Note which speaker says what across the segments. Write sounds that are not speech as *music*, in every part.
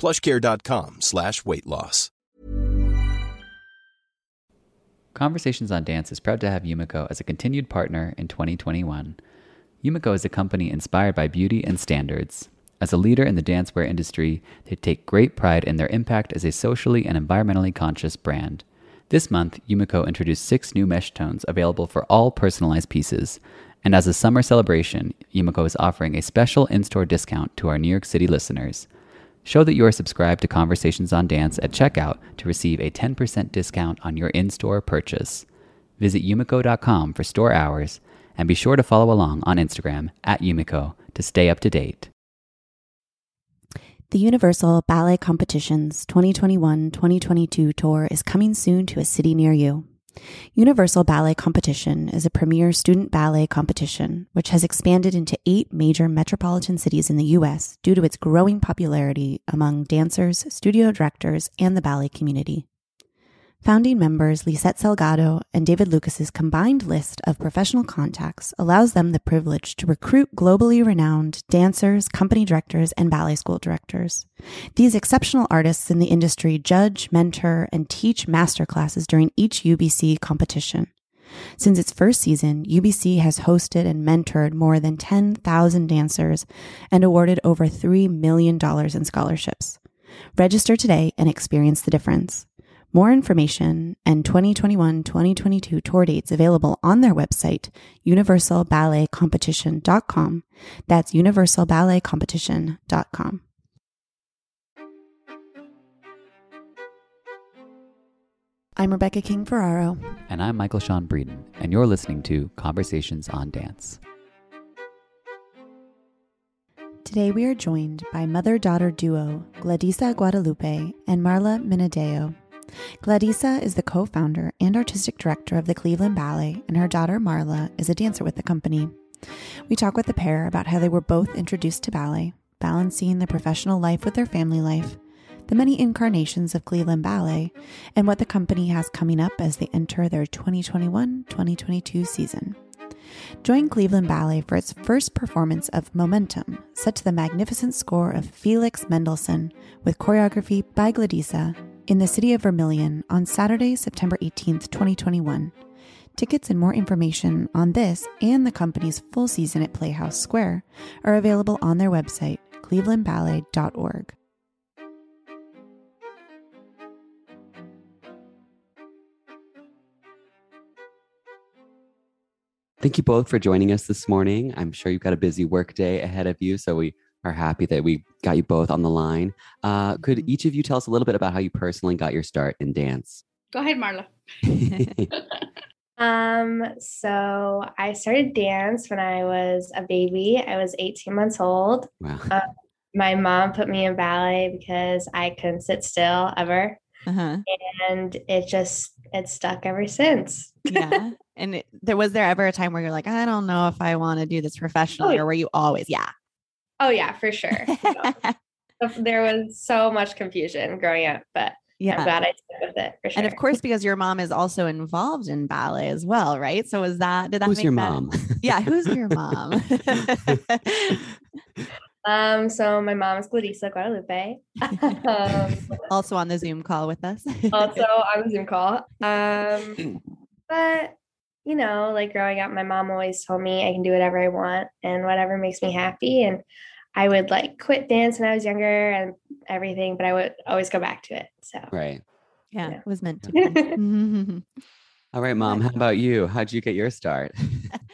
Speaker 1: plushcare.com slash weight loss.
Speaker 2: Conversations on Dance is proud to have Yumiko as a continued partner in 2021. Yumiko is a company inspired by beauty and standards. As a leader in the dancewear industry, they take great pride in their impact as a socially and environmentally conscious brand. This month, Yumiko introduced six new mesh tones available for all personalized pieces. And as a summer celebration, Yumiko is offering a special in store discount to our New York City listeners. Show that you are subscribed to Conversations on Dance at checkout to receive a 10% discount on your in store purchase. Visit yumiko.com for store hours and be sure to follow along on Instagram at Yumiko to stay up to date.
Speaker 3: The Universal Ballet Competitions 2021 2022 tour is coming soon to a city near you. Universal Ballet Competition is a premier student ballet competition which has expanded into eight major metropolitan cities in the U.S. due to its growing popularity among dancers, studio directors, and the ballet community. Founding members Lisette Salgado and David Lucas's combined list of professional contacts allows them the privilege to recruit globally renowned dancers, company directors, and ballet school directors. These exceptional artists in the industry judge, mentor, and teach masterclasses during each UBC competition. Since its first season, UBC has hosted and mentored more than 10,000 dancers and awarded over $3 million in scholarships. Register today and experience the difference. More information and 2021 2022 tour dates available on their website, universalballetcompetition.com. That's universalballetcompetition.com. I'm Rebecca King Ferraro.
Speaker 2: And I'm Michael Sean Breeden, and you're listening to Conversations on Dance.
Speaker 3: Today we are joined by mother daughter duo Gladisa Guadalupe and Marla Minadeo. Gladisa is the co founder and artistic director of the Cleveland Ballet, and her daughter Marla is a dancer with the company. We talk with the pair about how they were both introduced to ballet, balancing their professional life with their family life, the many incarnations of Cleveland Ballet, and what the company has coming up as they enter their 2021 2022 season. Join Cleveland Ballet for its first performance of Momentum, set to the magnificent score of Felix Mendelssohn, with choreography by Gladisa in the city of Vermilion on Saturday, September 18th, 2021. Tickets and more information on this and the company's full season at Playhouse Square are available on their website, clevelandballet.org.
Speaker 2: Thank you both for joining us this morning. I'm sure you've got a busy work day ahead of you, so we are happy that we got you both on the line. Uh, could
Speaker 4: Mm-hmm.
Speaker 2: each of you tell us a little bit about how you personally got your start in dance?
Speaker 4: Go ahead, Marla. *laughs* Um, so I started dance when I was a baby. I was 18 months old.
Speaker 2: wow.
Speaker 4: Um, my mom put me in ballet because I couldn't sit still ever.
Speaker 5: Uh-huh.
Speaker 4: And it just it stuck ever since.
Speaker 5: Yeah. *laughs* and it, there was there ever a time where you're like, I don't know if I want to do this professionally,
Speaker 4: Oh,
Speaker 5: or were you always, yeah.
Speaker 4: Oh yeah, for sure. *laughs* There was so much confusion growing up, but
Speaker 3: Yeah.
Speaker 4: I'm glad I stuck with it for sure.
Speaker 3: And of course, because your mom is also involved in ballet as well, right? So is that did that
Speaker 6: Who's
Speaker 3: make
Speaker 6: your
Speaker 3: that-
Speaker 6: mom?
Speaker 3: Yeah, who's your mom? *laughs*
Speaker 4: um, so my mom is Gladisa Guadalupe. *laughs* um,
Speaker 3: also on the Zoom call with us.
Speaker 4: also on the Zoom call. Um, *clears throat* but you know, like growing up, my mom always told me I can do whatever I want and whatever makes me happy. And I would like quit dance when I was younger and everything, but I would always go back to it. So
Speaker 6: Right.
Speaker 3: yeah,
Speaker 4: Yeah.
Speaker 3: it was meant to be. *laughs*
Speaker 6: All right, mom. How about you? How'd you get your start? *laughs*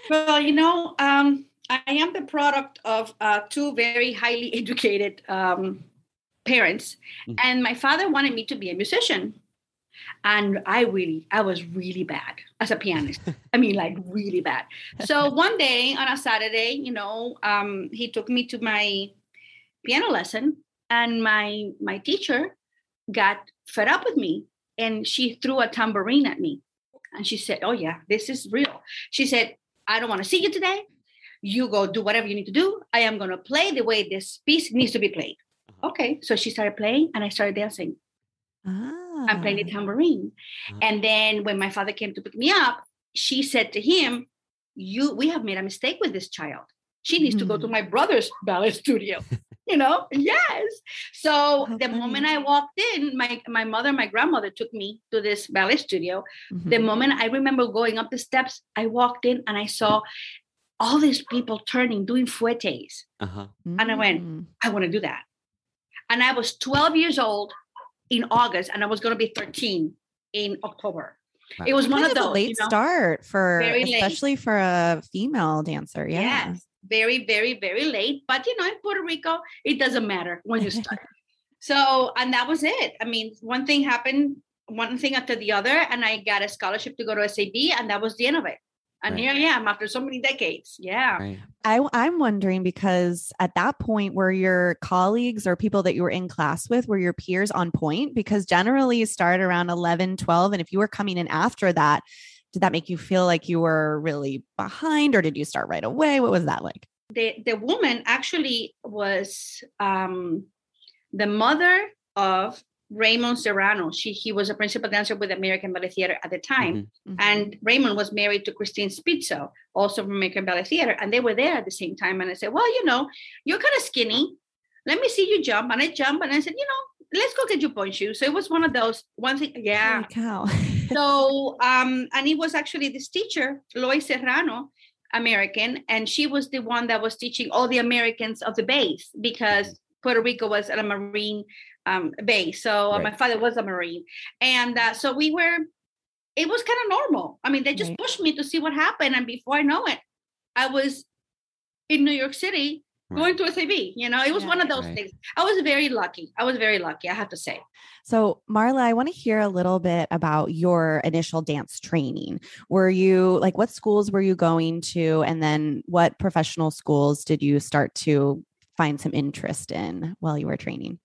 Speaker 7: Well, you know, um, I am the product of uh, two very highly *laughs* educated um, parents,
Speaker 6: Mhm.
Speaker 7: and my father wanted me to be a musician, and I really, I was really bad as a pianist. *laughs* I mean, like really bad. So one day on a Saturday, you know, um, he took me to my piano lesson, and my my teacher got fed up with me, and she threw a tambourine at me, and she said, "Oh yeah, this is real." She said, I don't want to see you today. You go do whatever you need to do. I am going to play the way this piece needs to be played. Okay. So she started playing and I started dancing. I'm playing the
Speaker 3: Ah.
Speaker 7: tambourine.
Speaker 6: Ah.
Speaker 7: And then when my father came to pick me up, she said to him, You we have made a mistake with this child. She needs to go to
Speaker 3: Mhm.
Speaker 7: my brother's ballet studio. *laughs* you know? Yes. So
Speaker 3: How
Speaker 7: the moment. I walked in, my my mother, my grandmother took me to this ballet studio the
Speaker 3: Mhm.
Speaker 7: moment I remember going up the steps, I walked in and I saw all these people turning, doing fouettes.
Speaker 6: Uh-huh.
Speaker 7: and I went,
Speaker 3: Mm.
Speaker 7: I want to do that. And I was 12 years old in August, and I was going to be 13 in October. It was one
Speaker 3: Kind
Speaker 7: of
Speaker 3: of
Speaker 7: those
Speaker 3: late
Speaker 7: you know?
Speaker 3: start for
Speaker 7: Very late.
Speaker 3: especially for a female dancer. Yeah.
Speaker 7: Yes, very, very, very late. But you know, in Puerto Rico, it doesn't matter when you start. *laughs* so, and that was it. I mean, one thing happened, one thing after the other, and I got a scholarship to go to SAB, and that was the end of it. And
Speaker 6: Right.
Speaker 7: here I am after so many decades. Yeah.
Speaker 6: Right.
Speaker 3: I, I'm wondering because at that pointe, were your colleagues or people that you were in class with, were your peers on point? Because generally you start around 11, 12. And if you were coming in after that, did that make you feel like you were really behind or did you start right away? What was that like?
Speaker 7: the the woman actually was um, the mother of Raymond Serrano. She he was a principal dancer with American Ballet Theater at the time,
Speaker 6: Mhm.
Speaker 3: Mhm.
Speaker 7: and Raymond was married to Christine Spizzo, also from American Ballet Theater, and they were there at the same time. And I said, "Well, you know, you're kind of skinny. Let me see you jump." And I jumped, and I said, "You know, let's go get you pointe shoes." So it was one of those one thing. Yeah,
Speaker 3: cow. *laughs*
Speaker 7: so um and it was actually this teacher lois serrano american and she was the one that was teaching all the americans of the base because puerto rico was at a marine um, base so uh, my father was a marine and uh, so we were it was kind of normal i mean they just
Speaker 3: Right.
Speaker 7: pushed me to see what happened and before i know it i was in new york city going to SAB. You know, it was one of those
Speaker 6: Right.
Speaker 7: things. I was very lucky. I was very lucky, I have to say.
Speaker 3: So, Marla, I want to hear a little bit about your initial dance training. Were you like, what schools were you going to? And then what professional schools did you start to find some interest in while you were training?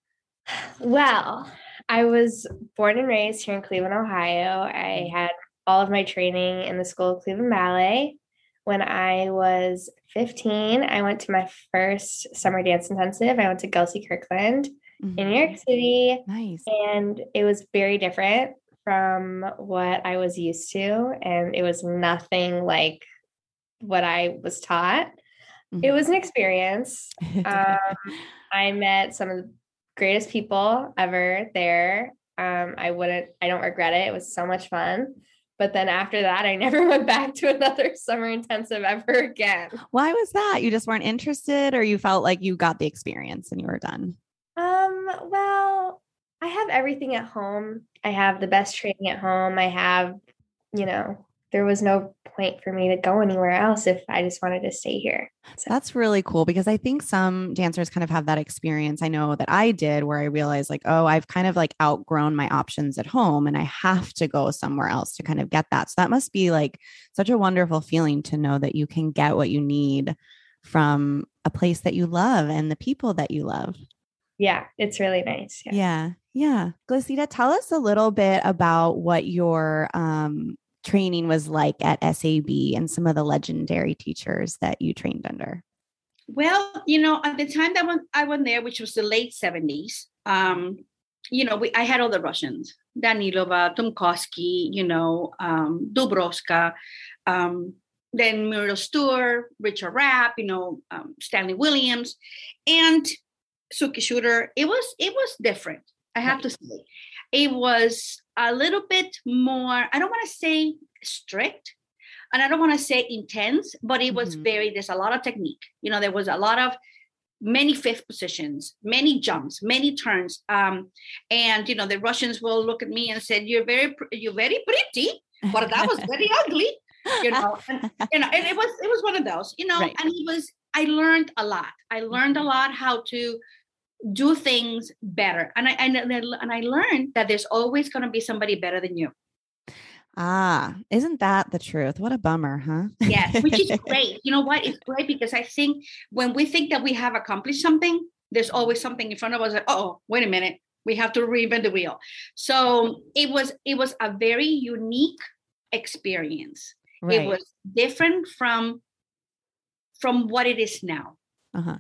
Speaker 4: Well, I was born and raised here in Cleveland, Ohio. I mm-hmm. had all of my training in the School of Cleveland Ballet. When I was 15, I went to my first summer dance intensive. I went to Gelsey Kirkland in New York mm-hmm. City,
Speaker 3: Nice.
Speaker 4: and it was very different from what I was used to. And it was nothing like what I was taught. It mm-hmm. was an experience. *laughs* Um, I met some of the greatest people ever there. Um, I wouldn't, I don't regret it. It was so much fun. But then after that, I *laughs* never went back to another *laughs* summer intensive ever again.
Speaker 3: Why was that? You just weren't interested, or you felt like you got the experience and you were done?
Speaker 4: Um, well, I have everything at home. I have the best training at home. I have, you know, there was no point for me to go anywhere else if I just wanted to stay here. So
Speaker 3: That's really cool because I think some dancers kind of have that experience. I know that I did where I realized, like, oh, I've kind of like outgrown my options at home and I have to go somewhere else to kind of get that. So that must be like such a wonderful feeling to know that you can get what you need from a place that you love and the people that you love.
Speaker 4: yeah, it's really nice. Yeah.
Speaker 3: Yeah. Yeah. Gladisa, tell us a little bit about what your um, training was like at SAB and some of the legendary teachers that you trained under.
Speaker 7: Well, you know, at the time that I went there, which was the late 70s, um, you know, we, I had all the Russians, Danilova, Tumkovsky, you know, um, Dubrovska, um, then Muriel Stuart, Richard Rapp, you know, um, Stanley Williams, and Suki Schorer. It was it was different. I have right. to say, it was a little bit more. I don't want to say strict, and I don't want to say intense, but it was mm-hmm. very. There's a lot of technique. You know, there was a lot of many fifth positions, many jumps, many turns. Um, and you know, the Russians will look at me and said, "You're very, you're very pretty, but that was very *laughs* ugly." You know, and, you know, and it was it was one of those, you know, right. and it was. I learned a lot. I learned a mm-hmm. lot how to do things better, and I and, and I learned that there's always going to be somebody better than you.
Speaker 3: Ah, isn't that the truth? What a bummer, huh?
Speaker 7: yes, which is *laughs* great. You know what? It's great because I think when we think that we have accomplished something, there's always something in front of us. Like, oh, wait a minute, we have to reinvent the wheel. So it was it was a very unique experience. Right. It was different from from what it is now.
Speaker 3: Uh-huh.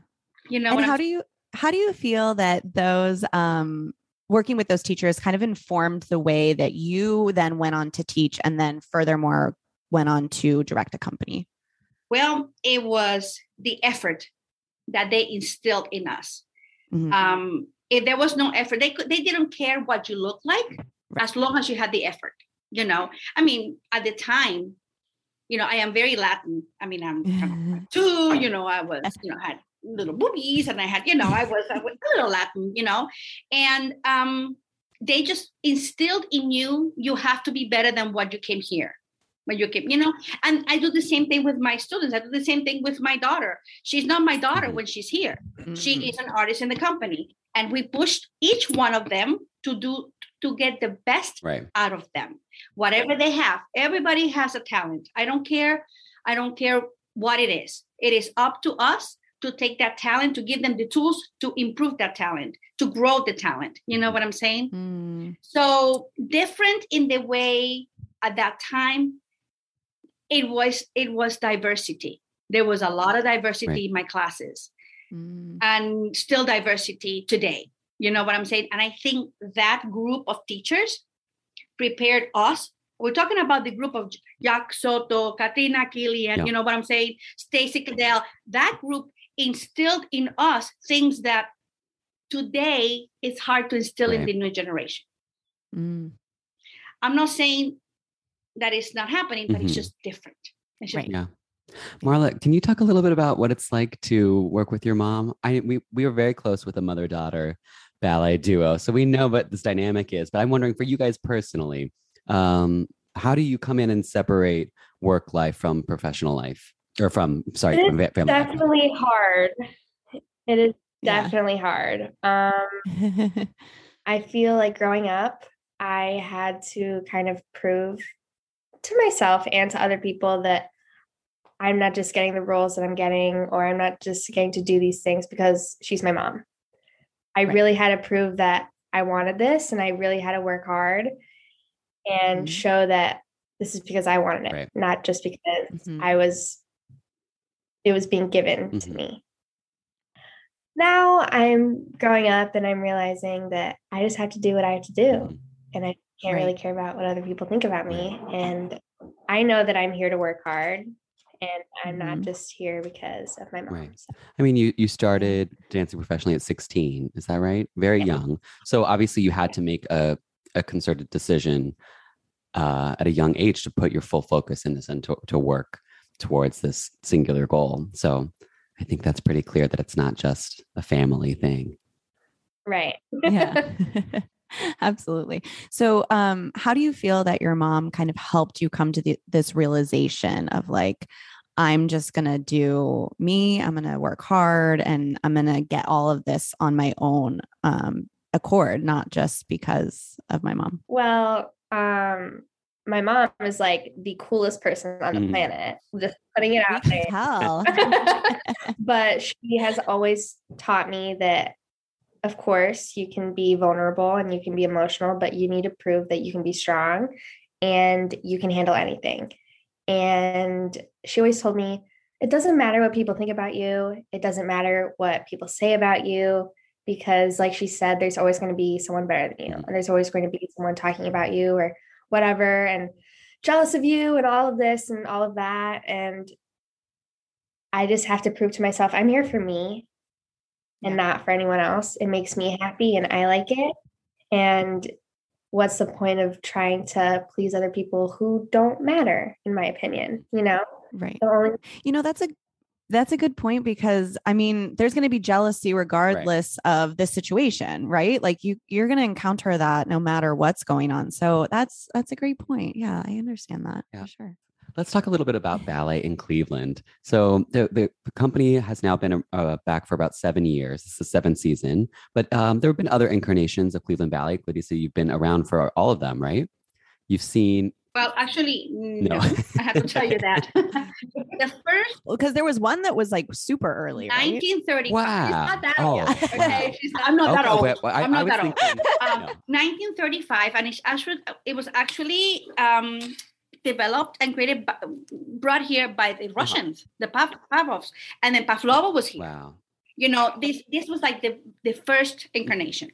Speaker 7: You know,
Speaker 3: and how I'm, do you how do you feel that those um working with those teachers kind of informed the way that you then went on to teach and then furthermore went on to direct a company?
Speaker 7: Well, it was the effort that they instilled in us. Mm-hmm. Um, if there was no effort, they could they didn't care what you look like right. as long as you had the effort. You know, I mean, at the time, you know, I am very Latin. I mean, I'm *laughs* too. You know, I was, you know, had little boobies and I had, you know, I was, I was a little Latin, you know, and um, they just instilled in you, you have to be better than what you came here. When you came, you know, and I do the same thing with my students. I do the same thing with my daughter. She's not my daughter mm-hmm. when she's here. Mm-hmm. She is an artist in the company. And we pushed each one of them to do to get the best right. out of them. Whatever they have. Everybody has a talent. I don't care. I don't care what it is. It is up to us to take that talent to give them the tools to improve that talent to grow the talent you know what i'm saying mm. so different in the way at that time it was it was diversity there was a lot of diversity right. in my classes mm. and still diversity today you know what i'm saying and i think that group of teachers prepared us we're talking about the group of Jock Soto, Katrina Killian, yeah. you know what I'm saying? Stacy Caddell. That group instilled in us things that today it's hard to instill right. in the new generation. Mm. I'm not saying that it's not happening, but mm-hmm. it's just different. It's
Speaker 6: just right. Yeah. Marla, can you talk a little bit about what it's like to work with your mom? I we we were very close with a mother daughter ballet duo, so we know what this dynamic is. But I'm wondering for you guys personally, um, how do you come in and separate work life from professional life? Or from sorry
Speaker 4: it's from family definitely hard it is definitely yeah. hard um *laughs* i feel like growing up i had to kind of prove to myself and to other people that i'm not just getting the roles that i'm getting or i'm not just getting to do these things because she's my mom i right. really had to prove that i wanted this and i really had to work hard and mm-hmm. show that this is because I wanted it, right. not just because mm-hmm. I was it was being given mm-hmm. to me. Now I'm growing up and I'm realizing that I just have to do what I have to do. Mm-hmm. And I can't right. really care about what other people think about me. And I know that I'm here to work hard and I'm not mm-hmm. just here because of my mom. Right.
Speaker 6: So. I mean, you you started dancing professionally at 16, is that right? Very yeah. young. So obviously you had to make a a concerted decision uh, at a young age to put your full focus in this and to, to work towards this singular goal. So I think that's pretty clear that it's not just a family thing.
Speaker 4: Right.
Speaker 3: yeah. *laughs* *laughs* Absolutely. So, um, how do you feel that your mom kind of helped you come to the, this realization of like, I'm just going to do me, I'm going to work hard, and I'm going to get all of this on my own um, accord, not just because of my mom?
Speaker 4: Well, um, my mom is like the coolest person on the mm. planet. Just putting it out there. *laughs* *laughs* but she has always taught me that of course you can be vulnerable and you can be emotional, but you need to prove that you can be strong and you can handle anything. And she always told me, it doesn't matter what people think about you. It doesn't matter what people say about you. because like she said there's always going to be someone better than you and there's always going to be someone talking about you or whatever and jealous of you and all of this and all of that and i just have to prove to myself i'm here for me and not for anyone else. It makes me happy and i like it. And what's the point of trying to please other people who don't matter in my opinion you know?
Speaker 3: Right. You know, that's a that's a good point because I mean, there's going to be jealousy regardless of the situation, right? Like you you're going to encounter that no matter what's going on. So that's that's a great point. Yeah, I understand that.
Speaker 6: Yeah.
Speaker 3: For sure.
Speaker 6: Let's talk a little bit about ballet in Cleveland. So the, the company has now been uh, back for about seven years. This is the seventh season, but um, there have been other incarnations of Cleveland Ballet. So you've been around for all of them, right? You've seen
Speaker 7: Well, actually, no.
Speaker 6: No.
Speaker 7: I have to tell you that. *laughs* the first
Speaker 3: Well, because there was one that was like super early, right?
Speaker 7: 1935. She's
Speaker 6: Wow.
Speaker 7: not that
Speaker 6: Oh,
Speaker 7: old. Okay, she's not, I'm not that old.
Speaker 6: wait, well, I-
Speaker 7: I'm
Speaker 6: I
Speaker 7: not
Speaker 6: was
Speaker 7: that old. Um,
Speaker 6: no.
Speaker 7: 1935, and it's actually it was actually um, developed and created, by, brought here by the Russians, the Pav- Pavlovs, and then Pavlova was here.
Speaker 6: Wow.
Speaker 7: You know, this this was like the the first incarnation.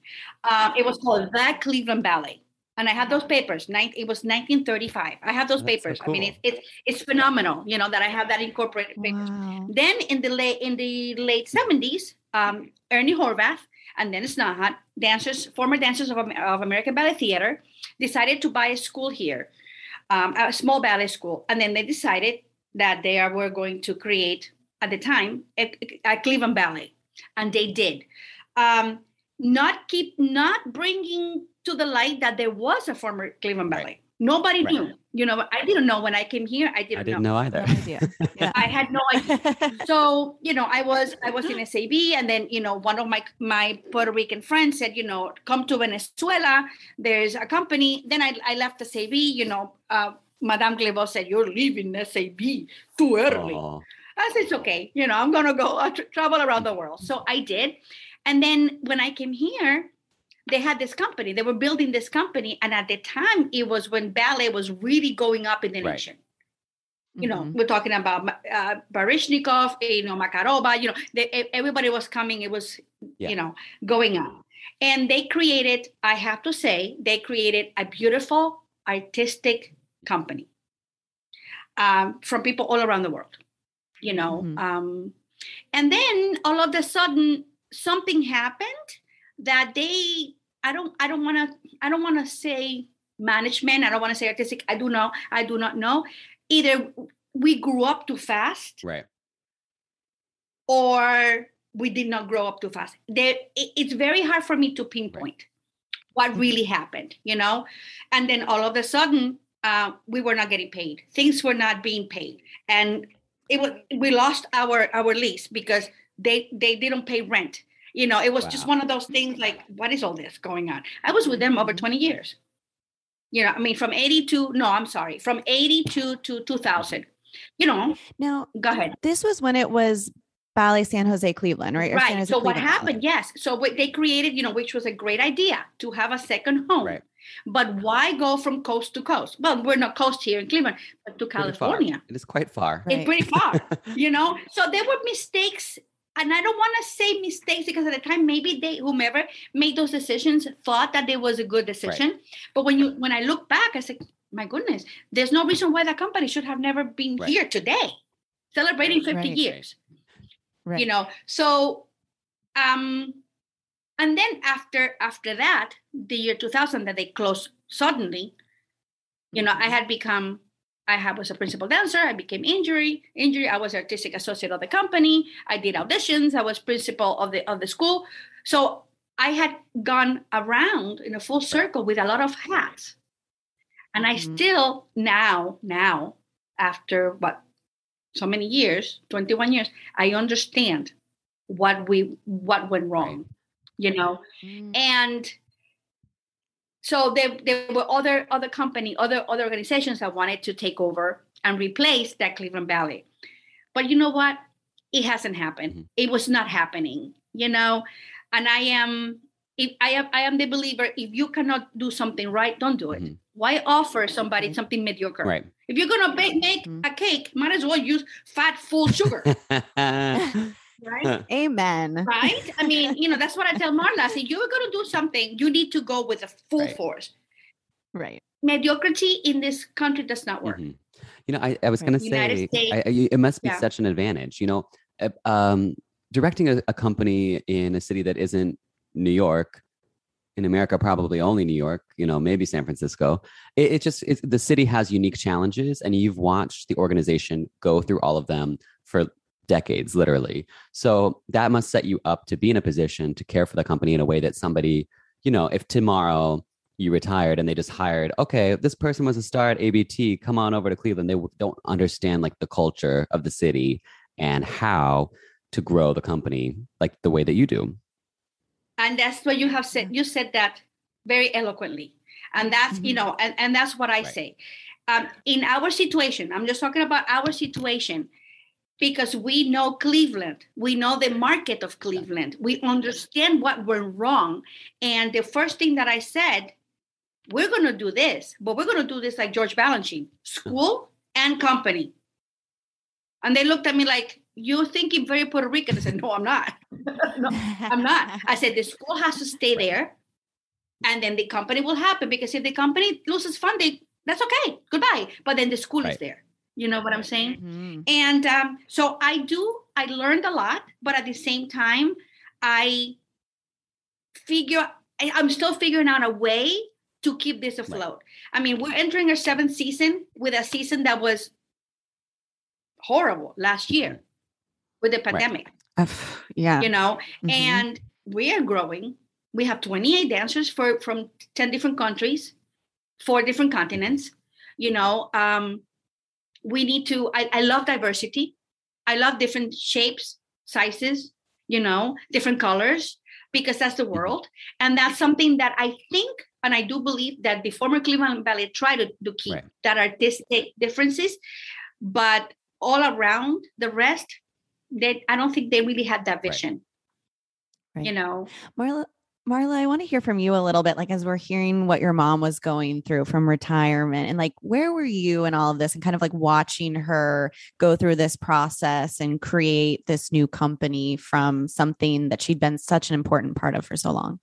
Speaker 7: Um, it was called the Cleveland Ballet. And I have those papers. Nine, it was 1935. I have those
Speaker 6: That's so
Speaker 7: papers. I mean, it's it's it's phenomenal. You know that I have that incorporated papers.
Speaker 3: Wow.
Speaker 7: Then in the late in the late seventies, um, Ernie Horvath and Dennis Nahat, dancers, former dancers of, of American Ballet Theater, decided to buy a school here, um, a small ballet school, and then they decided that they are, were going to create at the time a, a Cleveland Ballet, and they did. Um, not keep not bringing to the light that there was a former Cleveland
Speaker 6: Right.
Speaker 7: Ballet. Nobody
Speaker 6: Right.
Speaker 7: knew. You know, I didn't know when I came here. I didn't,
Speaker 6: I didn't know either.
Speaker 3: No idea. *laughs* Yeah.
Speaker 7: I had no idea *laughs* so you know i was i was in sab and then you know one of my my puerto rican friends said you know come to venezuela there's a company then i, I left sab you know uh, madame Clevo said you're leaving sab too early
Speaker 6: Aw.
Speaker 7: i said it's okay you know i'm gonna go uh, tra- travel around the world so i did and then when i came here they had this company they were building this company and at the time it was when ballet was really going up in the
Speaker 6: Right.
Speaker 7: nation you know,
Speaker 3: Mhm.
Speaker 7: we're talking about uh, Baryshnikov, you know, Makarova, you know, they, everybody was coming. It was,
Speaker 6: Yeah.
Speaker 7: you know, going up. And they created, I have to say, they created a beautiful artistic company um, from people all around the world, you know.
Speaker 3: Mhm.
Speaker 7: Um, and then all of a sudden, something happened that they, I don't, I don't want to, I don't want to say management. I don't want to say artistic. I do know, I do not know either we grew up too fast
Speaker 6: Right.
Speaker 7: or we did not grow up too fast. There, it- it's very hard for me to pinpoint what really happened, you know. And then all of a sudden, uh, we were not getting paid. Things were not being paid, and it was we lost our our lease because they they didn't pay rent. You know, it was just one of those things. Like, what is all this going on? I was with them over mm-hmm. twenty years. You know, I mean, from eighty two. No, I'm sorry, from eighty two to two thousand. You know,
Speaker 3: Now,
Speaker 7: go ahead.
Speaker 3: this was when it was Ballet San Jose Cleveland, right? Or
Speaker 7: right so what
Speaker 3: Cleveland Ballet.
Speaker 7: happened yes so what they created you know which was a great idea to have a second home
Speaker 6: Right.
Speaker 7: but why go from coast to coast well we're not coast here in cleveland but to california
Speaker 6: It is quite far.
Speaker 3: Right.
Speaker 7: it's pretty far *laughs* you know so there were mistakes and i don't want to say mistakes because at the time maybe they whomever made those decisions thought that it was a good decision but when you when i look back i said my goodness there's no reason why that company should have never been
Speaker 6: Right.
Speaker 7: here today celebrating 50
Speaker 3: Right.
Speaker 7: years
Speaker 3: Right.
Speaker 7: you know so um and then after after that the year 2000 that they closed suddenly you know i had become i had, was a principal dancer i became injury injury i was artistic associate of the company i did auditions i was principal of the of the school so i had gone around in a full circle with a lot of hats and i
Speaker 3: Mhm.
Speaker 7: still now now after what so many years 21 years i understand what we what went wrong you know
Speaker 3: Mm.
Speaker 7: and so there, there were other other company other other organizations that wanted to take over and replace that cleveland ballet but you know what it hasn't happened
Speaker 6: Mhm.
Speaker 7: it was not happening you know and i am if i am i am the believer if you cannot do something right don't do it
Speaker 6: Mhm.
Speaker 7: why offer somebody something mediocre
Speaker 6: Right.
Speaker 7: if you're gonna bake, make
Speaker 3: Mhm.
Speaker 7: a cake might as well use fat full sugar *laughs* right?
Speaker 3: Amen.
Speaker 7: Right? I mean, you know, that's what I tell Marla. I say, you're going to do something, you need to go with a full
Speaker 6: Right.
Speaker 7: force.
Speaker 3: Right.
Speaker 7: Mediocrity in this country does not work.
Speaker 6: Mhm. You know, I, I was
Speaker 3: Right.
Speaker 6: going to say,
Speaker 7: States.
Speaker 6: I, I, it must be
Speaker 7: Yeah.
Speaker 6: such an advantage. You know, um, directing a, a company in a city that isn't New York, in America, probably only New York. You know, maybe San Francisco. It, it just it's, the city has unique challenges, and you've watched the organization go through all of them for decades, literally. So that must set you up to be in a position to care for the company in a way that somebody, you know, if tomorrow you retired and they just hired, okay, this person was a star at ABT, come on over to Cleveland. They don't understand like the culture of the city and how to grow the company like the way that you do.
Speaker 7: and that's what you have said you said that very eloquently and that's you
Speaker 3: Mhm.
Speaker 7: know and, and that's what i
Speaker 6: Right.
Speaker 7: say um, in our situation i'm just talking about our situation because we know cleveland. We know the market of cleveland. We understand what went wrong. And the first thing that i said we're going to do this but we're going to do this like george balanchine school and company. And they looked at me like you're thinking very puerto rican? I said no i'm not. *laughs* No, I'm not. I said the school has to stay there, and then the company will happen because if the company loses funding, that's okay. Goodbye. But then the school is there. You know what I'm saying?
Speaker 3: Mhm.
Speaker 7: And um, so I do. I learned a lot, but at the same time, I figure I, I'm still figuring out a way to keep this afloat. I mean, we're entering our seventh season with a season that was horrible last year with the pandemic
Speaker 3: Ugh, yeah.
Speaker 7: you know
Speaker 3: Mhm.
Speaker 7: and we are growing we have 28 dancers for from 10 different countries four different continents you know um we need to I, I love diversity i love different shapes sizes you know different colors because that's the mm-hmm. world and that's something that i think and i do believe that the former cleveland ballet tried to, to keep
Speaker 6: Right.
Speaker 7: that artistic differences but all around the rest they i don't think they really had that
Speaker 6: Right.
Speaker 7: vision
Speaker 3: Right.
Speaker 7: you know
Speaker 3: Marla, Marla, I want to hear from you a little bit, like as we're hearing what your mom was going through from retirement, and like where were you in all of this, and kind of like watching her go through this process and create this new company from something that she'd been such an important part of for so long.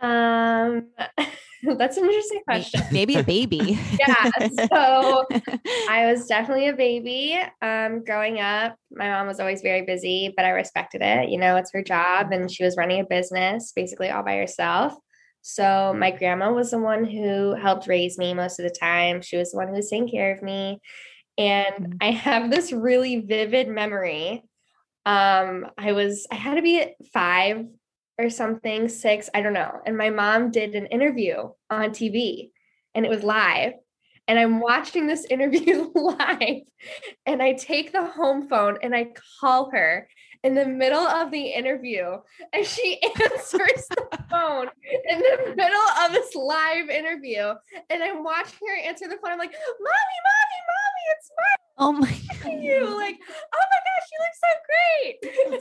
Speaker 4: Um, *laughs* *laughs* that's an interesting question.
Speaker 3: Maybe a *laughs* baby.
Speaker 4: Yeah, so *laughs* I was definitely a baby. Um, growing up, my mom was always very busy, but I respected it. You know, it's her job, and she was running a business basically all by herself. So my grandma was the one who helped raise me most of the time. She was the one who was taking care of me, and I have this really vivid memory. Um, I was I had to be at five or something, six, I don't know. And my mom did an interview on TV, and it was live. And I'm watching this *laughs* interview *laughs* live and I take the home phone and I call her in the middle of the interview and she *laughs* answers the phone in the middle of this live interview. And I'm watching her answer the phone. I'm like mommy mommy mommy it's
Speaker 3: oh my
Speaker 4: mommy *laughs* you like oh my gosh you look so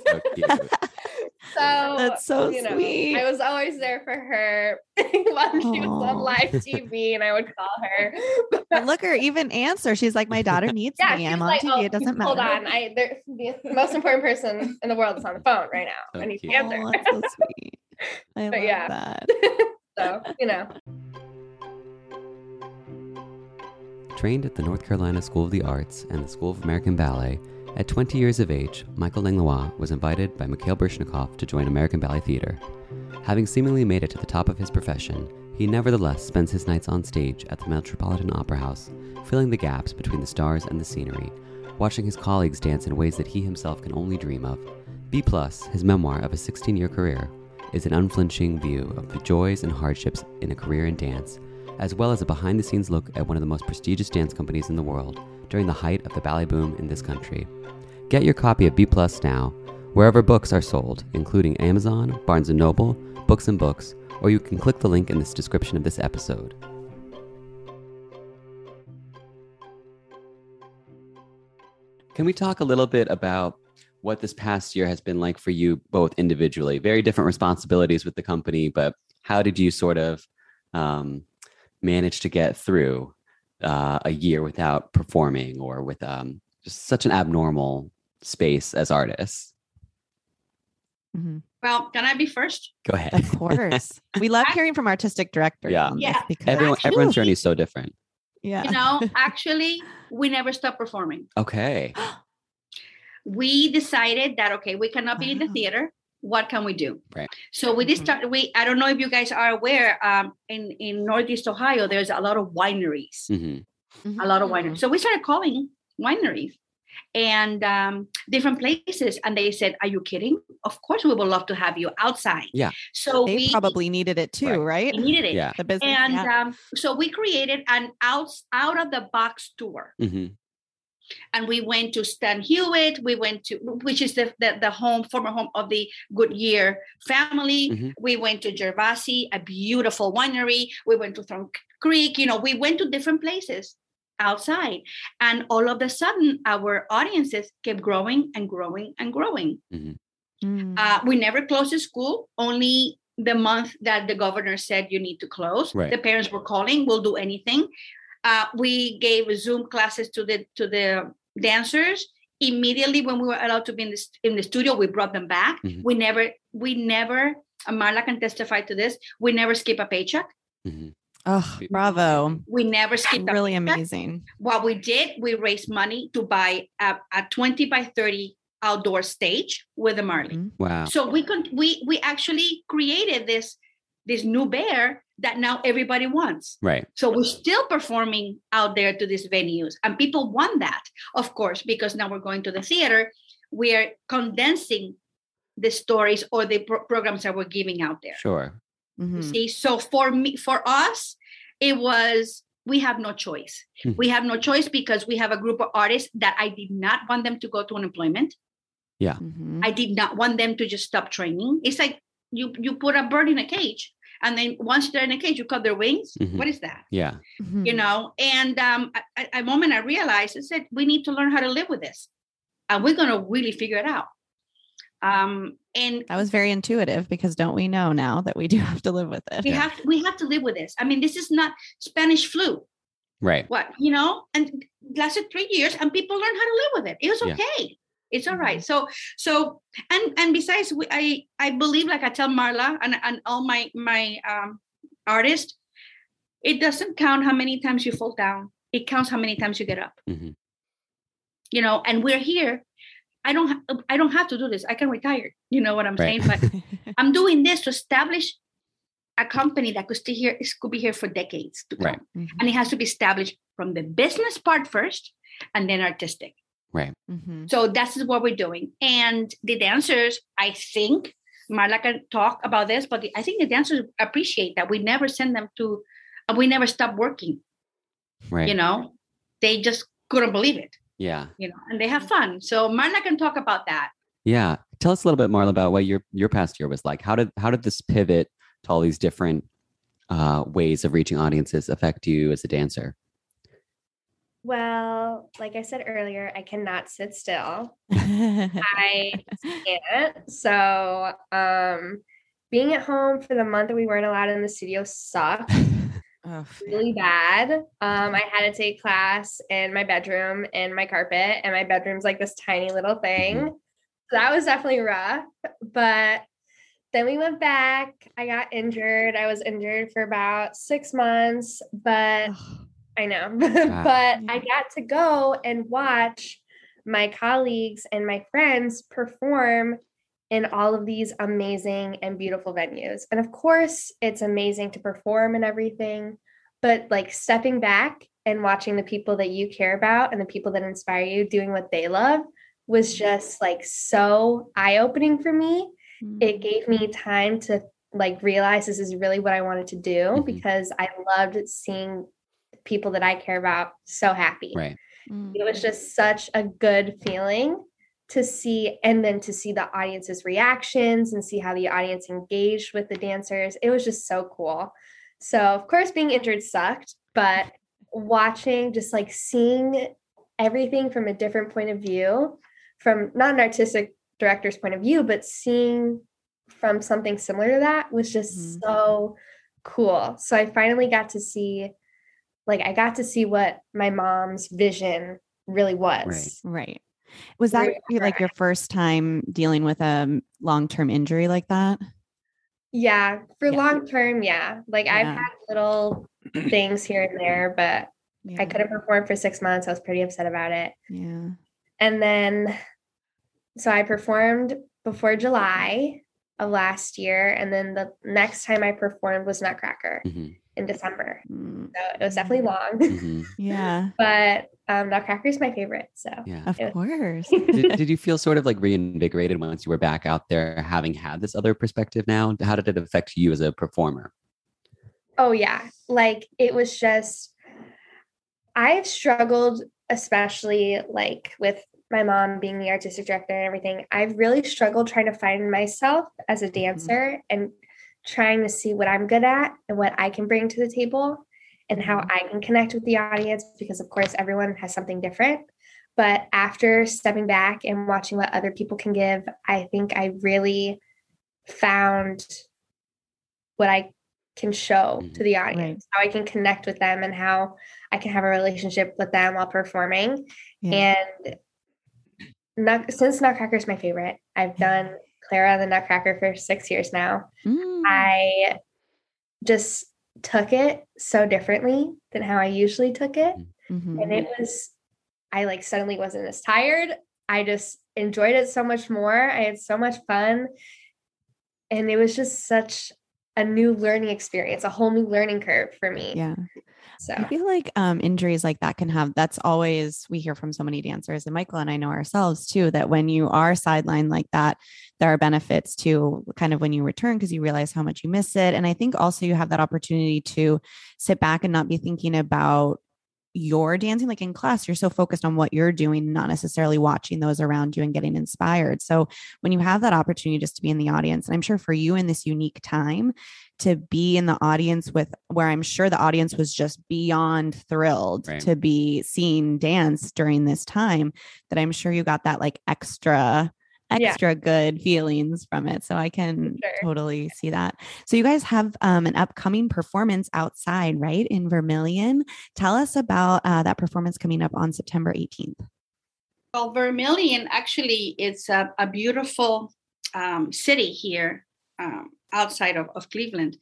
Speaker 6: So
Speaker 4: great
Speaker 6: cute.
Speaker 4: so
Speaker 3: That's so
Speaker 4: you know,
Speaker 3: sweet.
Speaker 4: I was always there for her *laughs* while she was on live TV and I would call her
Speaker 3: But look, her even answer. She's like, my daughter needs
Speaker 4: yeah,
Speaker 3: me. I'm on
Speaker 4: like,
Speaker 3: TV.
Speaker 4: "Oh,
Speaker 3: it doesn't matter.
Speaker 4: Hold on, I there, the most important person in the world is on the phone right now.
Speaker 6: So
Speaker 4: I need to
Speaker 6: cute.
Speaker 4: Oh, answer.
Speaker 3: Oh, that's so sweet. *laughs* I
Speaker 4: But
Speaker 3: love
Speaker 4: yeah.
Speaker 3: that.
Speaker 4: so you know,
Speaker 6: Trained at the North Carolina School of the Arts and the School of American Ballet, at 20 years of age, Michael Langlois was invited by Mikhail Baryshnikov to join American Ballet Theater. Having seemingly made it to the top of his profession, he nevertheless spends his nights on stage at the Metropolitan Opera House, filling the gaps between the stars and the scenery, watching his colleagues dance in ways that he himself can only dream of. B, his memoir of a 16 year career, is an unflinching view of the joys and hardships in a career in dance, as well as a behind the scenes look at one of the most prestigious dance companies in the world during the height of the ballet boom in this country. Get your copy of B Plus now, wherever books are sold, including Amazon, Barnes & Noble, Books and Books, or you can click the link in this description of this episode. Can we talk a little bit about what this past year has been like for you both individually? Very different responsibilities with the company, but how did you sort of um, manage to get through uh, a year without performing or with um, just such an abnormal space as artists?
Speaker 3: Mhm.
Speaker 7: Well, can I be first?
Speaker 6: Go ahead.
Speaker 3: Of course. *laughs* we love hearing from artistic directors.
Speaker 6: Yeah.
Speaker 7: Yeah.
Speaker 3: because-
Speaker 6: Everyone, everyone's journey is so different.
Speaker 3: yeah.
Speaker 7: You know, *laughs* actually, we never stopped performing.
Speaker 6: Okay. *gasps*
Speaker 7: We decided that okay, we cannot be in the theater. What can we do?
Speaker 6: Right.
Speaker 7: So we did
Speaker 3: Mhm.
Speaker 7: start. We I don't know if you guys are aware. Um, in in Northeast Ohio, there's a lot of wineries.
Speaker 6: hmm
Speaker 7: a lot of
Speaker 3: Mm-hmm.
Speaker 7: wineries. So we started calling wineries and um, different places, and they said, "Are you kidding? Of course, we would love to have you outside."
Speaker 6: Yeah.
Speaker 7: So
Speaker 3: They
Speaker 7: we
Speaker 3: probably needed it too, right?
Speaker 7: we needed it.
Speaker 6: Yeah.
Speaker 3: The business.
Speaker 7: And
Speaker 3: yeah.
Speaker 7: um, so we created an out out of the box tour,
Speaker 6: hmm
Speaker 7: and we went to Stan Hywet. We went to which is the the, the home former home of the Goodyear family.
Speaker 6: Mhm.
Speaker 7: We went to Gervasi, a beautiful winery. We went to Thorn Creek. You know, we went to different places outside, and all of a sudden, our audiences kept growing and growing and growing.
Speaker 3: Mm.
Speaker 7: Uh, we never closed the school. Only the month that the governor said you need to close,
Speaker 6: Right.
Speaker 7: the parents were calling. We'll do anything. Uh, we gave Zoom classes to the to the dancers immediately when we were allowed to be in the, in the studio. We brought them back.
Speaker 6: Mhm.
Speaker 7: We never we never. and Marla can testify to this. We never skip a paycheck.
Speaker 6: hmm
Speaker 3: oh, bravo.
Speaker 7: We never skipped a
Speaker 3: Really
Speaker 7: paycheck.
Speaker 3: amazing.
Speaker 7: What we did, we raised money to buy a, a 20 by 30 outdoor stage with the Marley.
Speaker 3: Mhm.
Speaker 6: Wow.
Speaker 7: So we con- we we actually created this this new bear that now everybody wants.
Speaker 6: Right.
Speaker 7: So we're still performing out there to these venues, and people want that, of course, because now we're going to the theater. We're condensing the stories or the pro- programs that we're giving out there.
Speaker 6: Sure.
Speaker 3: Mhm.
Speaker 7: See, so for me, for us, it was we have no choice.
Speaker 6: Mhm.
Speaker 7: We have no choice because we have a group of artists that I did not want them to go to unemployment.
Speaker 3: Mhm.
Speaker 7: I did not want them to just stop training. It's like you you put a bird in a cage, and then once they're in a cage, you cut their wings.
Speaker 6: Mhm.
Speaker 7: What is that?
Speaker 6: Yeah.
Speaker 3: Mhm.
Speaker 7: You know. And um, at a moment, I realized I said we need to learn how to live with this, and we're gonna really figure it out. Um, and
Speaker 3: That was very intuitive because don't we know now that we do have to live with it?
Speaker 7: we have we have to live with this. I mean, this is not Spanish flu.
Speaker 6: Right.
Speaker 7: What you know, and lasted three years, and people learned how to live with it. It was
Speaker 6: Yeah.
Speaker 7: Okay. It's all right. So so and and besides, I I believe, like I tell Marla and and all my my um artists, it doesn't count how many times you fall down. It counts how many times you get up.
Speaker 6: Mhm.
Speaker 7: You know, and we're here. I don't ha- I don't have to do this. I can retire. You know what I'm
Speaker 6: Right.
Speaker 7: saying? But *laughs* I'm doing this to establish a company that could stay here could be here for decades to come.
Speaker 6: Right.
Speaker 3: Mhm.
Speaker 7: And it has to be established from the business part first and then artistic.
Speaker 6: Right.
Speaker 3: Mhm.
Speaker 7: So that's what we're doing. And the dancers, I think, Marla can talk about this, but the, I think the dancers appreciate that we never send them to, uh, we never stop working.
Speaker 6: Right.
Speaker 7: You know, they just couldn't believe it.
Speaker 6: Yeah.
Speaker 7: You know, and they have fun. So Marla can talk about that.
Speaker 6: Yeah. Tell us a little bit Marla, about what your your past year was like. How did how did this pivot to all these different uh, ways of reaching audiences affect you as a dancer?
Speaker 4: Well, like I said earlier, I cannot sit still. *laughs* I can't. So, um, being at home for the month that we weren't allowed in the studio sucked *laughs*
Speaker 3: Oh,
Speaker 4: really bad. Um, I had to take class in my bedroom in my carpet, and my bedroom's like this tiny little thing.
Speaker 6: Mhm.
Speaker 4: So that was definitely rough. But then we went back. I got injured. I was injured for about six months, but I know. *laughs* Ah. but I got to go and watch my colleagues and my friends perform in all of these amazing and beautiful venues. And of course, it's amazing to perform and everything, but like stepping back and watching the people that you care about and the people that inspire you doing what they love was mm-hmm. just like so eye-opening for me. Mm-hmm. It gave me time to like realize this is really what I wanted to do
Speaker 6: Mhm.
Speaker 4: because I loved seeing people that I care about so happy.
Speaker 6: Right.
Speaker 3: Mm.
Speaker 4: It was just such a good feeling to see and then to see the audience's reactions and see how the audience engaged with the dancers. It was just so cool. So, of course, being injured sucked, but watching, just like seeing everything from a different point of view, from not an artistic director's point of view, but seeing from something similar to that was just
Speaker 3: Mhm.
Speaker 4: so cool. So, I finally got to see, like, I got to see what my mom's vision really was.
Speaker 3: Right. right. Was that
Speaker 4: Really
Speaker 3: like your *laughs* first time dealing with a long term injury like that?
Speaker 4: Yeah, for
Speaker 3: Yeah.
Speaker 4: long term, yeah. Like I've had little things here and there, but
Speaker 3: Yeah.
Speaker 4: I couldn't perform for six months. I was pretty upset about it.
Speaker 3: Yeah.
Speaker 4: And then, so I performed before July of last year. And then the next time I performed was Nutcracker
Speaker 6: Mhm,
Speaker 4: in December.
Speaker 3: Mm,
Speaker 4: So it was definitely long,
Speaker 6: mhm, *laughs*
Speaker 3: Yeah.
Speaker 4: but um, Nutcracker is my favorite. So
Speaker 6: Yeah.
Speaker 3: Of
Speaker 4: Yeah.
Speaker 3: course. *laughs*
Speaker 6: did, did you feel sort of like reinvigorated once you were back out there, having had this other perspective now? How did it affect you as a performer?
Speaker 4: Oh yeah. Like it was just I've struggled especially like with my mom being the artistic director and everything. I've really struggled trying to find myself as a dancer and trying to see what I'm good at and what I can bring to the table and how mm-hmm. I can connect with the audience because of course everyone has something different. But after stepping back and watching what other people can give, I think I really found what I can show to mm-hmm. the audience, how I can connect with them, and how I can have a relationship with them while performing.
Speaker 3: Yeah.
Speaker 4: And nut, since Nutcracker is my favorite, I've mm-hmm. done Clara the Nutcracker for six years now.
Speaker 3: Mm,
Speaker 4: I just took it so differently than how I usually took it.
Speaker 3: mhm.
Speaker 4: And it was, I like suddenly wasn't as tired. I just enjoyed it so much more. I had so much fun. And it was just such a new learning experience, a whole new learning curve for me.
Speaker 3: Yeah.
Speaker 4: So
Speaker 3: I feel like um, injuries like that can have, that's always, we hear from so many dancers, and Michael and I know ourselves too, that when you are sidelined like that, there are benefits to kind of when you return because you realize how much you miss it. And I think also you have that opportunity to sit back and not be thinking about your dancing like in class you're so focused on what you're doing not necessarily watching those around you and getting inspired so when you have that opportunity just to be in the audience and i'm sure for you in this unique time to be in the audience with where i'm sure the audience was just beyond thrilled
Speaker 6: Right.
Speaker 3: to be seeing dance during this time that i'm sure you got that like extra
Speaker 4: Yeah.
Speaker 3: extra good feelings from it so i can
Speaker 4: Sure.
Speaker 3: totally see that so you guys have um, an upcoming performance outside right in vermilion tell us about uh, that performance coming up on september 18th
Speaker 7: Well, Vermilion actually it's a, a beautiful um, city here um, outside of, of Cleveland,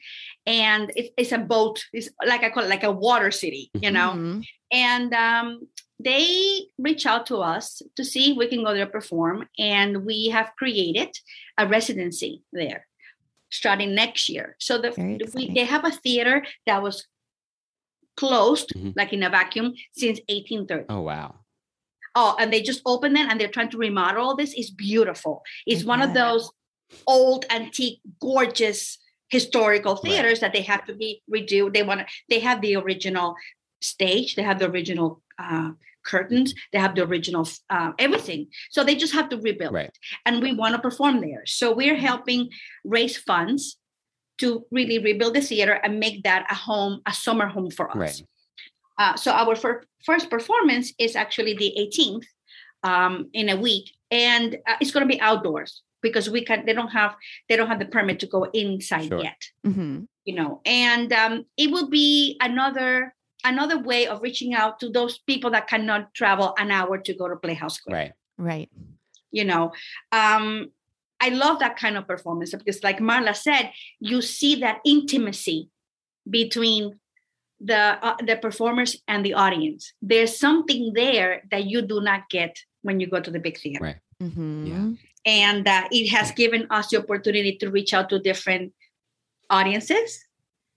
Speaker 7: and it, it's a boat. It's like I call it like a water city, you know.
Speaker 3: Mhm.
Speaker 7: And um, they reach out to us to see if we can go there perform, and we have created a residency there starting next year. So the we, they have a theater that was closed,
Speaker 6: Mhm.
Speaker 7: like in a vacuum, since 1830.
Speaker 6: Oh wow.
Speaker 7: Oh, and they just opened it and they're trying to remodel all this. It's beautiful. It's
Speaker 3: I
Speaker 7: one of those old, antique, gorgeous historical
Speaker 6: Right.
Speaker 7: theaters that they have to be redo. They want to, they have the original stage, they have the original uh, curtains, they have the original uh, everything. So they just have to rebuild
Speaker 6: Right.
Speaker 7: it. And we want to perform there. So we're helping raise funds to really rebuild the theater and make that a home, a summer home for us.
Speaker 6: Right.
Speaker 7: Uh, so our fir- first performance is actually the 18th um, in a week, and uh, it's going to be outdoors because we can. They don't have they don't have the permit to go inside
Speaker 6: Sure.
Speaker 7: yet,
Speaker 3: Mhm.
Speaker 7: you know. And um, it will be another another way of reaching out to those people that cannot travel an hour to go to Playhouse Square
Speaker 6: Right.
Speaker 3: right
Speaker 7: you know um i love that kind of performance because like marla said you see that intimacy between the uh, the performers and the audience there's something there that you do not get when you go to the big theater
Speaker 6: Right.
Speaker 3: Mhm.
Speaker 7: And uh, it has given us the opportunity to reach out to different audiences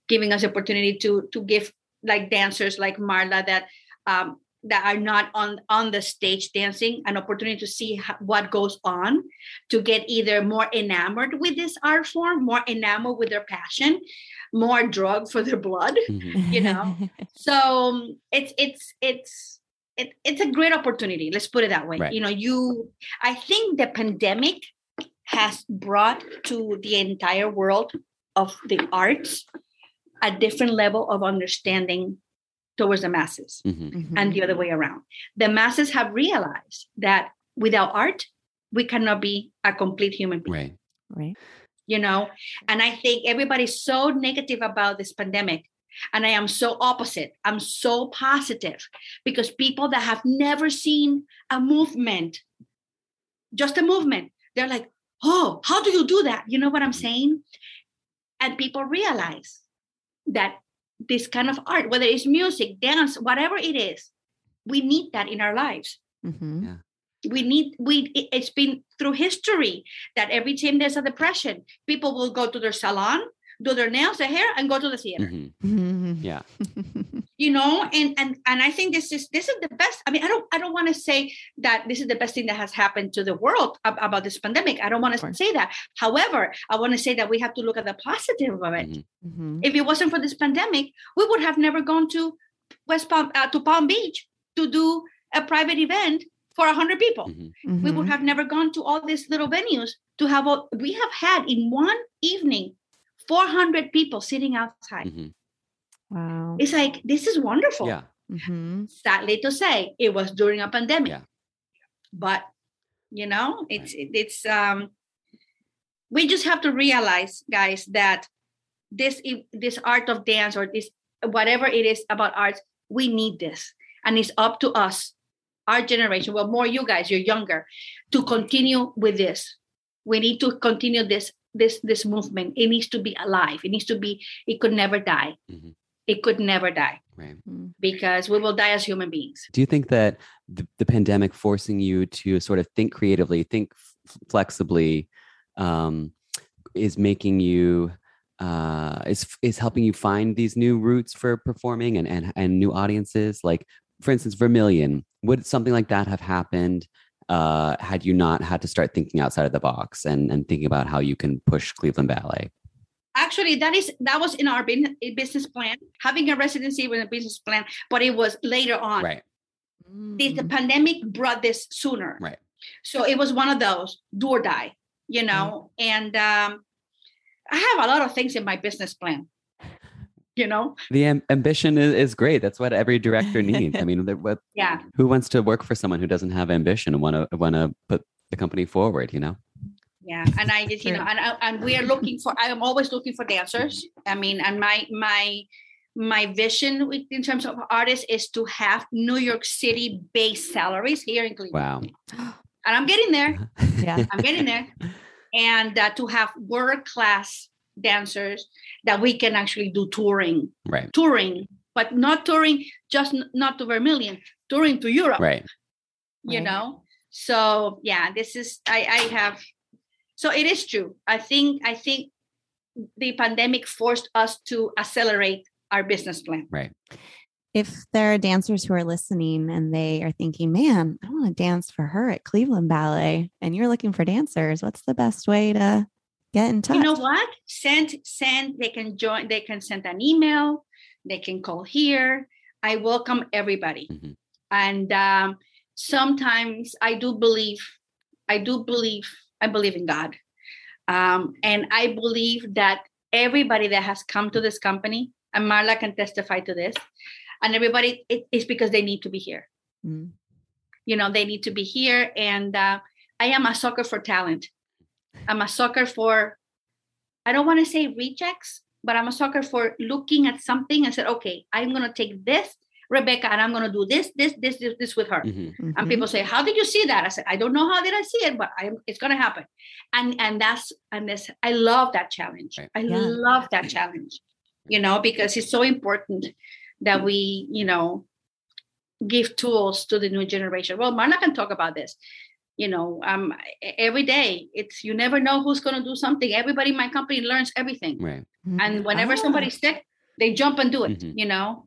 Speaker 7: giving us the opportunity to to give like dancers like marla that um, that are not on on the stage dancing an opportunity to see ho- what goes on to get either more enamored with this art form more enamored with their passion more drug for their blood
Speaker 6: Mhm.
Speaker 7: You know? *laughs* so um, it's it's it's it, it's a great opportunity let's put it that way
Speaker 6: Right.
Speaker 7: you know you i think the pandemic has brought to the entire world of the arts a different level of understanding towards the masses
Speaker 6: Mhm.
Speaker 7: and the other way around the masses have realized that without art we cannot be a complete human being
Speaker 6: Right.
Speaker 3: right
Speaker 7: you know and i think everybody's so negative about this pandemic and i am so opposite i'm so positive because people that have never seen a movement just a movement. They're like, oh, how do you do that? You know what I'm saying? And people realize that this kind of art, whether it's music, dance, whatever it is, we need that in our lives.
Speaker 3: Mm-hmm.
Speaker 6: Yeah.
Speaker 7: We need we it's been through history that every time there's a depression, people will go to their salon, do their nails, their hair, and go to the theater.
Speaker 6: Mhm.
Speaker 3: Mhm.
Speaker 6: Yeah. *laughs*
Speaker 7: you know and and and i think this is this is the best i mean i don't i don't want to say that this is the best thing that has happened to the world ab- about this pandemic i don't want to say that however i want to say that we have to look at the positive of it
Speaker 6: Mhm.
Speaker 3: Mhm.
Speaker 7: if it wasn't for this pandemic we would have never gone to west palm uh, to palm beach to do a private event for 100 people
Speaker 6: Mhm.
Speaker 7: we would
Speaker 3: Mhm.
Speaker 7: have never gone to all these little venues to have all we have had in one evening 400 people sitting outside
Speaker 6: Mhm.
Speaker 3: Wow.
Speaker 7: it's like this is wonderful
Speaker 6: Yeah.
Speaker 3: Mhm.
Speaker 7: sadly to say it was during a pandemic
Speaker 6: Yeah.
Speaker 7: but you know it's it's um we just have to realize guys that this this art of dance or this whatever it is about arts we need this and it's up to us our generation well more you guys you're younger to continue with this we need to continue this this this movement it needs to be alive it needs to be it could never die
Speaker 6: Mhm.
Speaker 7: it could never die
Speaker 6: Right.
Speaker 3: Mm.
Speaker 7: because we will die as human beings
Speaker 6: Do you think that the, the pandemic forcing you to sort of think creatively, think f- flexibly, um, is making you uh, is is helping you find these new routes for performing and and and new audiences? Like, for instance, Vermilion. Would something like that have happened uh, had you not had to start thinking outside of the box and and thinking about how you can push Cleveland Ballet?
Speaker 7: actually that is that was in our business plan having a residency with a business plan but it was later on
Speaker 6: Right.
Speaker 7: the, the pandemic brought this sooner
Speaker 6: Right.
Speaker 7: so it was one of those do or die you know and um i have a lot of things in my business plan you know?
Speaker 6: The am- ambition is, is great. That's what every director *laughs* needs. I mean, what
Speaker 7: yeah.
Speaker 6: who wants to work for someone who doesn't have ambition and want to want to put the company forward you know?
Speaker 7: Yeah and i just you know and, and we are looking for i am always looking for dancers i mean and my my my vision with, in terms of artists is to have new york city based salaries here in cleveland.
Speaker 6: Wow.
Speaker 7: And i'm getting there. *laughs*
Speaker 3: Yeah.
Speaker 7: i'm getting there. *laughs* And uh, to have world class dancers that we can actually do touring.
Speaker 6: Right.
Speaker 7: Touring but not touring just n- not to vermilion touring to europe.
Speaker 6: Right.
Speaker 7: You
Speaker 3: Right.
Speaker 7: know? So yeah this is i i have so it is true. I think i think the pandemic forced us to accelerate our business plan.
Speaker 6: Right.
Speaker 3: If there are dancers who are listening and they are thinking, man, I want to dance for her at Cleveland Ballet, and you're looking for dancers, what's the best way to get in touch?
Speaker 7: you know what send send they can join they can send an email they can call here i welcome everybody
Speaker 6: Mhm.
Speaker 7: and um, sometimes i do believe i do believe i believe in god um, and i believe that everybody that has come to this company and marla can testify to this and everybody it is because they need to be here
Speaker 3: Mm.
Speaker 7: you know they need to be here and uh, i am a sucker for talent i'm a sucker for i don't want to say rejects but i'm a sucker for looking at something and said okay i'm going to take this rebecca and i'm going to do this this this this, this with her
Speaker 6: Mhm.
Speaker 7: and
Speaker 3: Mhm.
Speaker 7: people say how did you see that i said i don't know how did i see it but I, it's going to happen and and that's and this i love that challenge
Speaker 6: Right.
Speaker 7: i
Speaker 3: Yeah.
Speaker 7: love that challenge you know because it's so important that we you know give tools to the new generation well marla can talk about this you know um every day it's you never know who's going to do something everybody in my company learns everything
Speaker 6: right
Speaker 7: and whenever
Speaker 3: Ah.
Speaker 7: somebody's sick they jump and do it
Speaker 6: Mhm.
Speaker 7: you know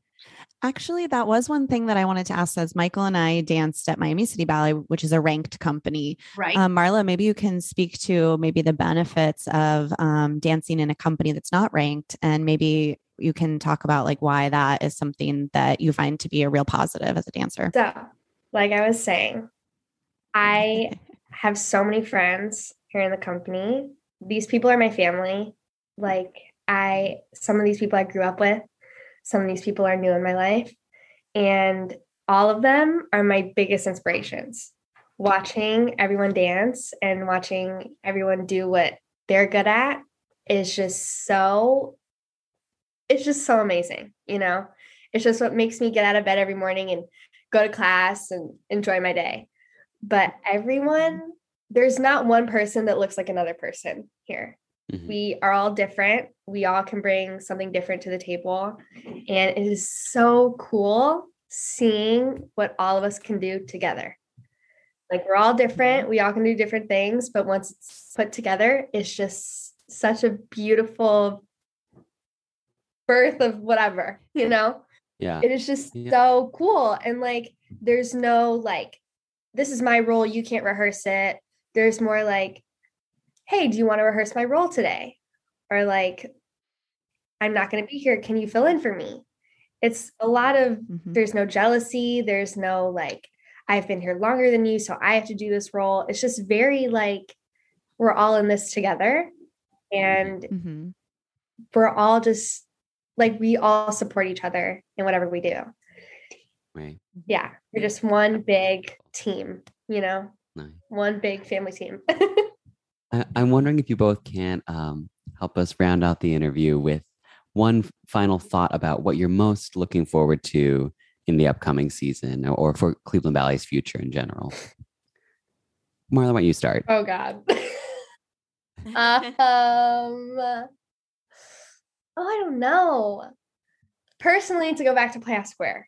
Speaker 3: Actually, that was one thing that I wanted to ask. As Michael and I danced at Miami City Ballet, which is a ranked company.
Speaker 7: right
Speaker 3: Um, Marla, maybe you can speak to maybe the benefits of um, dancing in a company that's not ranked, and maybe you can talk about like why that is something that you find to be a real positive as a dancer.
Speaker 4: So, like I was saying, I *laughs* have so many friends here in the company. These people are my family. Like I some of these people I grew up with, some of these people are new in my life, and all of them are my biggest inspirations. Watching everyone dance and watching everyone do what they're good at is just so it's just so amazing, you know. It's just what makes me get out of bed every morning and go to class and enjoy my day. But everyone there's not one person that looks like another person here.
Speaker 6: Mhm.
Speaker 4: We are all different. We all can bring something different to the table. And it is so cool seeing what all of us can do together. Like we're all different. We all can do different things, but once it's put together, it's just such a beautiful birth of whatever, you know?
Speaker 6: Yeah.
Speaker 4: It is just
Speaker 6: Yeah.
Speaker 4: so cool. And like, there's no like, this is my role. You can't rehearse it. There's more like, hey, do you want to rehearse my role today? Or like, I'm not going to be here. Can you fill in for me? It's a lot of,
Speaker 3: Mhm.
Speaker 4: there's no jealousy. There's no like, I've been here longer than you, so I have to do this role. It's just very like, we're all in this together. And
Speaker 3: Mhm.
Speaker 4: we're all just like, we all support each other in whatever we do.
Speaker 6: Right.
Speaker 4: Yeah, we're just one big team, you know,
Speaker 6: Nice.
Speaker 4: one big family team. *laughs*
Speaker 6: I, I'm wondering if you both can um, help us round out the interview with one final thought about what you're most looking forward to in the upcoming season or, or for Cleveland Ballet's future in general. Marla, why don't you start?
Speaker 4: oh God. *laughs* um. Oh, I don't know. Personally, to go back to Playhouse Square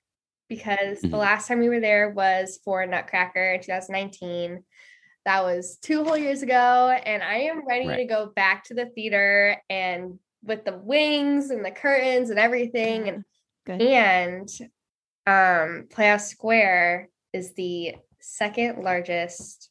Speaker 4: because the
Speaker 6: Mhm.
Speaker 4: last time we were there was for Nutcracker in 2019. That was two whole years ago, and I am ready to go back to the theater and with the wings and the curtains and everything. And
Speaker 3: Good.
Speaker 4: And um Playhouse Square is the second largest.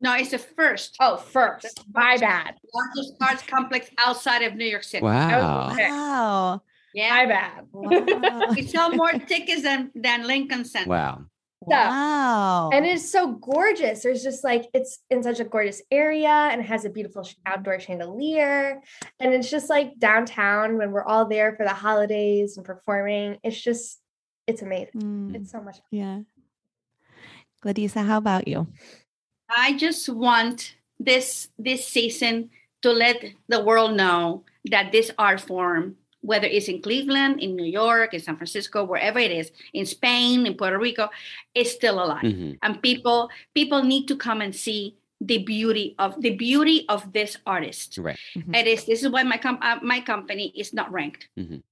Speaker 7: No, it's the first
Speaker 4: Oh, first. My bad.
Speaker 7: largest arts complex outside of New York City.
Speaker 6: Wow.
Speaker 4: Okay.
Speaker 3: Wow.
Speaker 7: Yeah.
Speaker 4: My bad.
Speaker 3: Wow. *laughs*
Speaker 7: We sell more tickets than, than Lincoln Center.
Speaker 6: Wow.
Speaker 3: wow.
Speaker 4: and it's so gorgeous. There's just like it's in such a gorgeous area and it has a beautiful outdoor chandelier. And it's just like downtown when we're all there for the holidays and performing. It's just it's amazing.
Speaker 3: Mm,
Speaker 4: It's so much fun.
Speaker 3: yeah. Gladisa, how about you?
Speaker 7: I just want this this season to let the world know that this art form, whether it's in Cleveland, in New York, in San Francisco, wherever it is, in Spain, in Puerto Rico, is still alive.
Speaker 6: Mhm.
Speaker 7: And people people need to come and see the beauty of the beauty of this artist.
Speaker 6: Right.
Speaker 3: Mhm.
Speaker 7: It is this is why my com- uh, my company is not ranked.
Speaker 6: Mhm.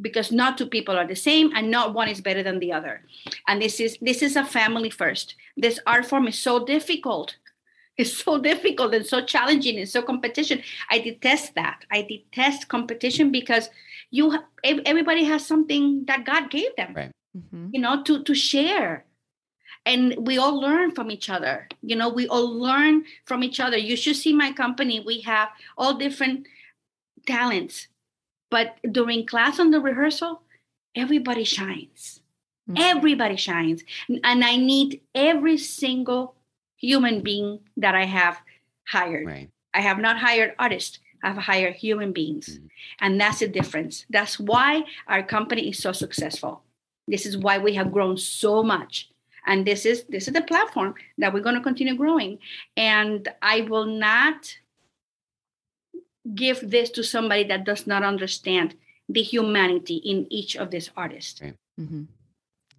Speaker 7: Because not two people are the same and not one is better than the other. And this is this is a family first. This art form is so difficult. It's so difficult and so challenging and so competition. I detest that. I detest competition because you everybody has something that God gave them
Speaker 6: Right.
Speaker 3: Mhm.
Speaker 7: you know to to share and we all learn from each other you know we all learn from each other you should see my company we have all different talents but during class on the rehearsal everybody shines
Speaker 3: Mhm.
Speaker 7: everybody shines and i need every single human being that i have hired
Speaker 6: Right.
Speaker 7: I have not hired artists. I've hired human beings.
Speaker 6: Mhm.
Speaker 7: And that's the difference. That's why our company is so successful. This is why we have grown so much. And this is this is the platform that we're going to continue growing. And I will not give this to somebody that does not understand the humanity in each of these artists.
Speaker 6: Right.
Speaker 3: Mhm.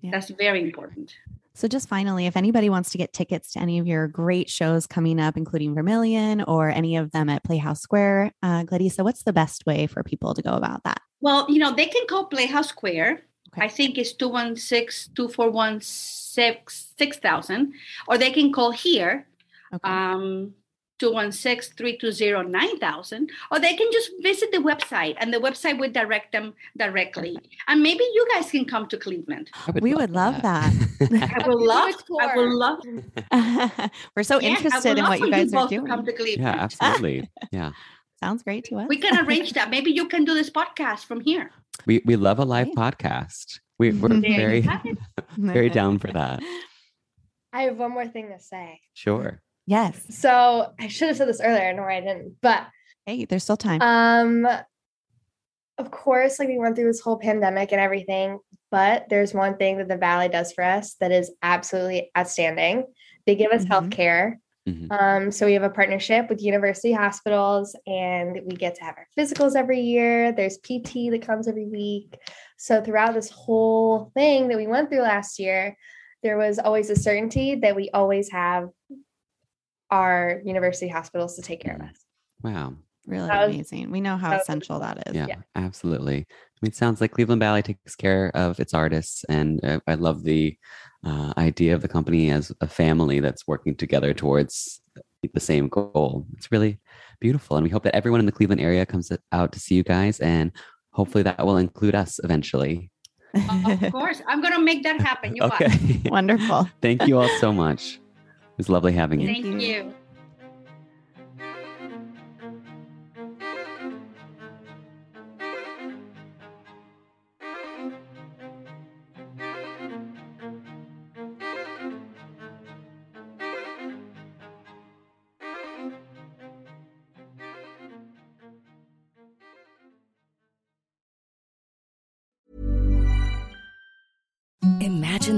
Speaker 3: Yeah.
Speaker 7: That's very important.
Speaker 3: So, just finally, if anybody wants to get tickets to any of your great shows coming up, including Vermilion or any of them at Playhouse Square, uh, Gladisa, what's the best way for people to go about that?
Speaker 7: Well, you know, they can call Playhouse Square.
Speaker 3: Okay.
Speaker 7: I think it's 216 241 6000. Or they can call here,
Speaker 3: Okay.
Speaker 7: um, 216 320 9000. Or they can just visit the website and the website would direct them directly. And maybe you guys can come to Cleveland.
Speaker 6: I
Speaker 3: We would love that.
Speaker 7: I will *laughs*
Speaker 4: Do a
Speaker 7: love, I will love, *laughs*
Speaker 3: We're so
Speaker 7: yeah,
Speaker 3: interested in what you guys are doing.
Speaker 7: Come to Cleveland.
Speaker 6: yeah, absolutely. Yeah. *laughs*
Speaker 3: Sounds great to us.
Speaker 7: We can arrange that. Maybe you can do this podcast from here.
Speaker 6: We we love a live
Speaker 3: Great.
Speaker 6: podcast. We, we're
Speaker 3: mm-hmm.
Speaker 7: There
Speaker 6: very very down for that.
Speaker 4: I have one more thing to say.
Speaker 6: Sure.
Speaker 3: Yes.
Speaker 4: So I should have said this earlier, I know I didn't, but
Speaker 3: Hey, there's still time.
Speaker 4: Um, of course, like we went through this whole pandemic and everything, but there's one thing that the Ballet does for us that is absolutely outstanding. They give us
Speaker 3: Mhm.
Speaker 4: health care.
Speaker 6: Mhm.
Speaker 4: Um, so we have a partnership with university hospitals and we get to have our physicals every year. There's PT that comes every week. So throughout this whole thing that we went through last year, there was always a certainty that we always have our university hospitals to take care of
Speaker 6: Mm.
Speaker 4: us.
Speaker 6: Wow.
Speaker 3: Really
Speaker 4: was-
Speaker 3: amazing. We know how
Speaker 4: that was
Speaker 3: essential that is.
Speaker 6: Yeah,
Speaker 4: Yeah.
Speaker 6: absolutely. I mean, it sounds like Cleveland Ballet takes care of its artists, and uh, I love the uh, idea of the company as a family that's working together towards the same goal. It's really beautiful, and we hope that everyone in the Cleveland area comes out to see you guys, and hopefully that will include us eventually.
Speaker 7: of course, I'm gonna make that happen. You watch. *laughs*
Speaker 6: Okay.
Speaker 3: Wonderful.
Speaker 6: Thank you all so much. Was lovely having you.
Speaker 7: Thank
Speaker 3: you.